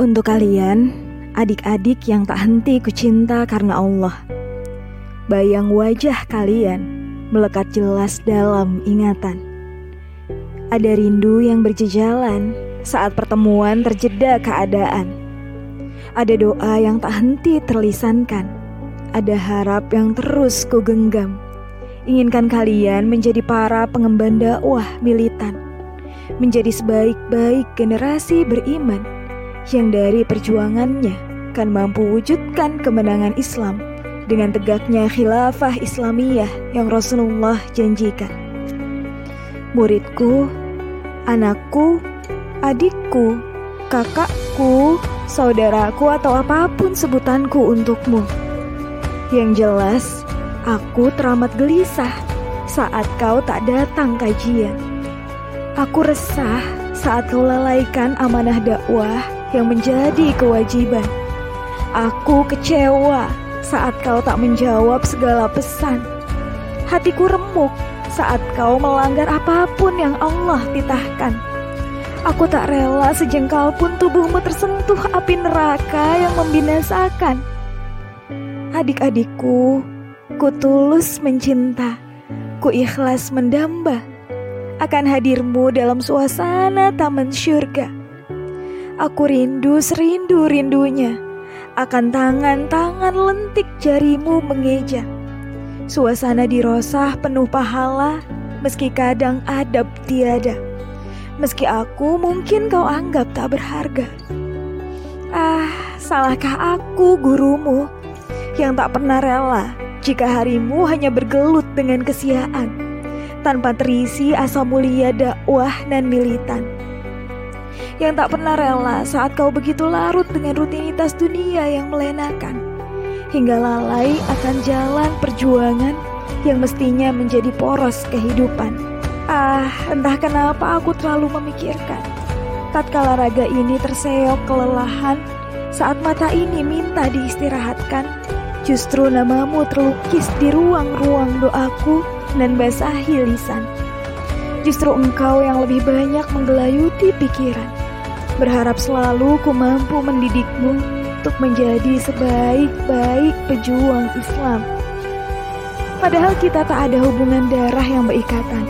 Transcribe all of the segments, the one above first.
Untuk kalian, adik-adik yang tak henti kucinta karena Allah. Bayang wajah kalian melekat jelas dalam ingatan. Ada rindu yang berjejalan saat pertemuan terjeda keadaan. Ada doa yang tak henti terlisankan. Ada harap yang terus ku genggam. Inginkan kalian menjadi para pengemban dakwah militan. Menjadi sebaik-baik generasi beriman yang dari perjuangannya kan mampu wujudkan kemenangan Islam dengan tegaknya khilafah Islamiyah yang Rasulullah janjikan. Muridku, anakku, adikku, kakakku, saudaraku atau apa pun sebutanku untukmu. Yang jelas, aku teramat gelisah saat kau tak datang kajian. Aku resah saat kau lalaikan amanah dakwah yang menjadi kewajiban. Aku kecewa saat kau tak menjawab segala pesan. Hatiku remuk saat kau melanggar apa pun yang Allah titahkan. Aku tak rela sejengkal pun tubuhmu tersentuh api neraka yang membinasakan. Adik-adikku, ku tulus mencinta, ku ikhlas mendamba akan hadirmu dalam suasana taman syurga Aku rindu serindu-rindunya akan tangan-tangan lentik jarimu mengeja. Suasana dirosah penuh pahala, meski kadang adab tiada. Meski aku mungkin kau anggap tak berharga. Ah, salahkah aku gurumu yang tak pernah rela jika harimu hanya bergelut dengan kesiaan tanpa terisi asa mulia dakwah dan militan yang tak pernah rela saat kau begitu larut dengan rutinitas dunia yang melenakan, hingga lalai akan jalan perjuangan yang mestinya menjadi poros kehidupan. Ah, entah kenapa aku terlalu memikirkan. Tatkala raga ini terseok kelelahan, saat mata ini minta diistirahatkan, justru namamu terlukis di ruang-ruang doaku dan basahi lisan. Justru engkau yang lebih banyak menggelayuti pikiran Berharap selalu ku mampu mendidikmu untuk menjadi sebaik-baik pejuang Islam. Padahal kita tak ada hubungan darah yang berikatan.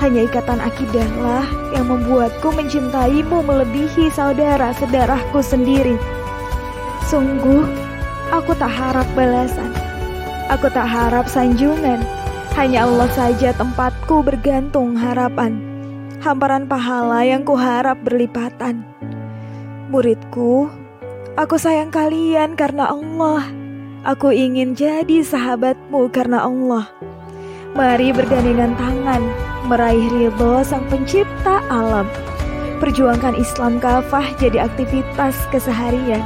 Hanya ikatan akidahlah yang membuatku mencintaimu melebihi saudara sedarahku sendiri. Sungguh, aku tak harap balasan. Aku tak harap sanjungan. Hanya Allah saja tempatku bergantung harapan hamparan pahala yang kuharap berlipatan. Muridku, aku sayang kalian karena Allah. Aku ingin jadi sahabatmu karena Allah. Mari bergandengan tangan, meraih ridho sang pencipta alam. Perjuangkan Islam kafah jadi aktivitas keseharian.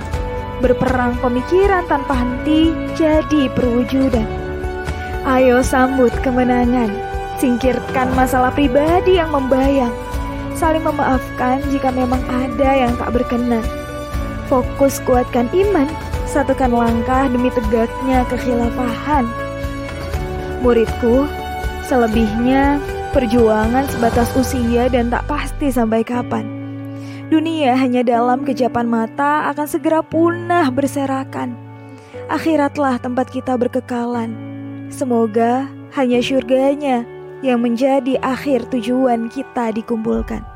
Berperang pemikiran tanpa henti jadi perwujudan. Ayo sambut kemenangan Singkirkan masalah pribadi yang membayang. Saling memaafkan jika memang ada yang tak berkenan. Fokus kuatkan iman, satukan langkah demi tegaknya kekhilafahan. Muridku, selebihnya perjuangan sebatas usia dan tak pasti sampai kapan. Dunia hanya dalam kejapan mata akan segera punah berserakan. Akhiratlah tempat kita berkekalan. Semoga hanya syurganya yang menjadi akhir tujuan kita dikumpulkan.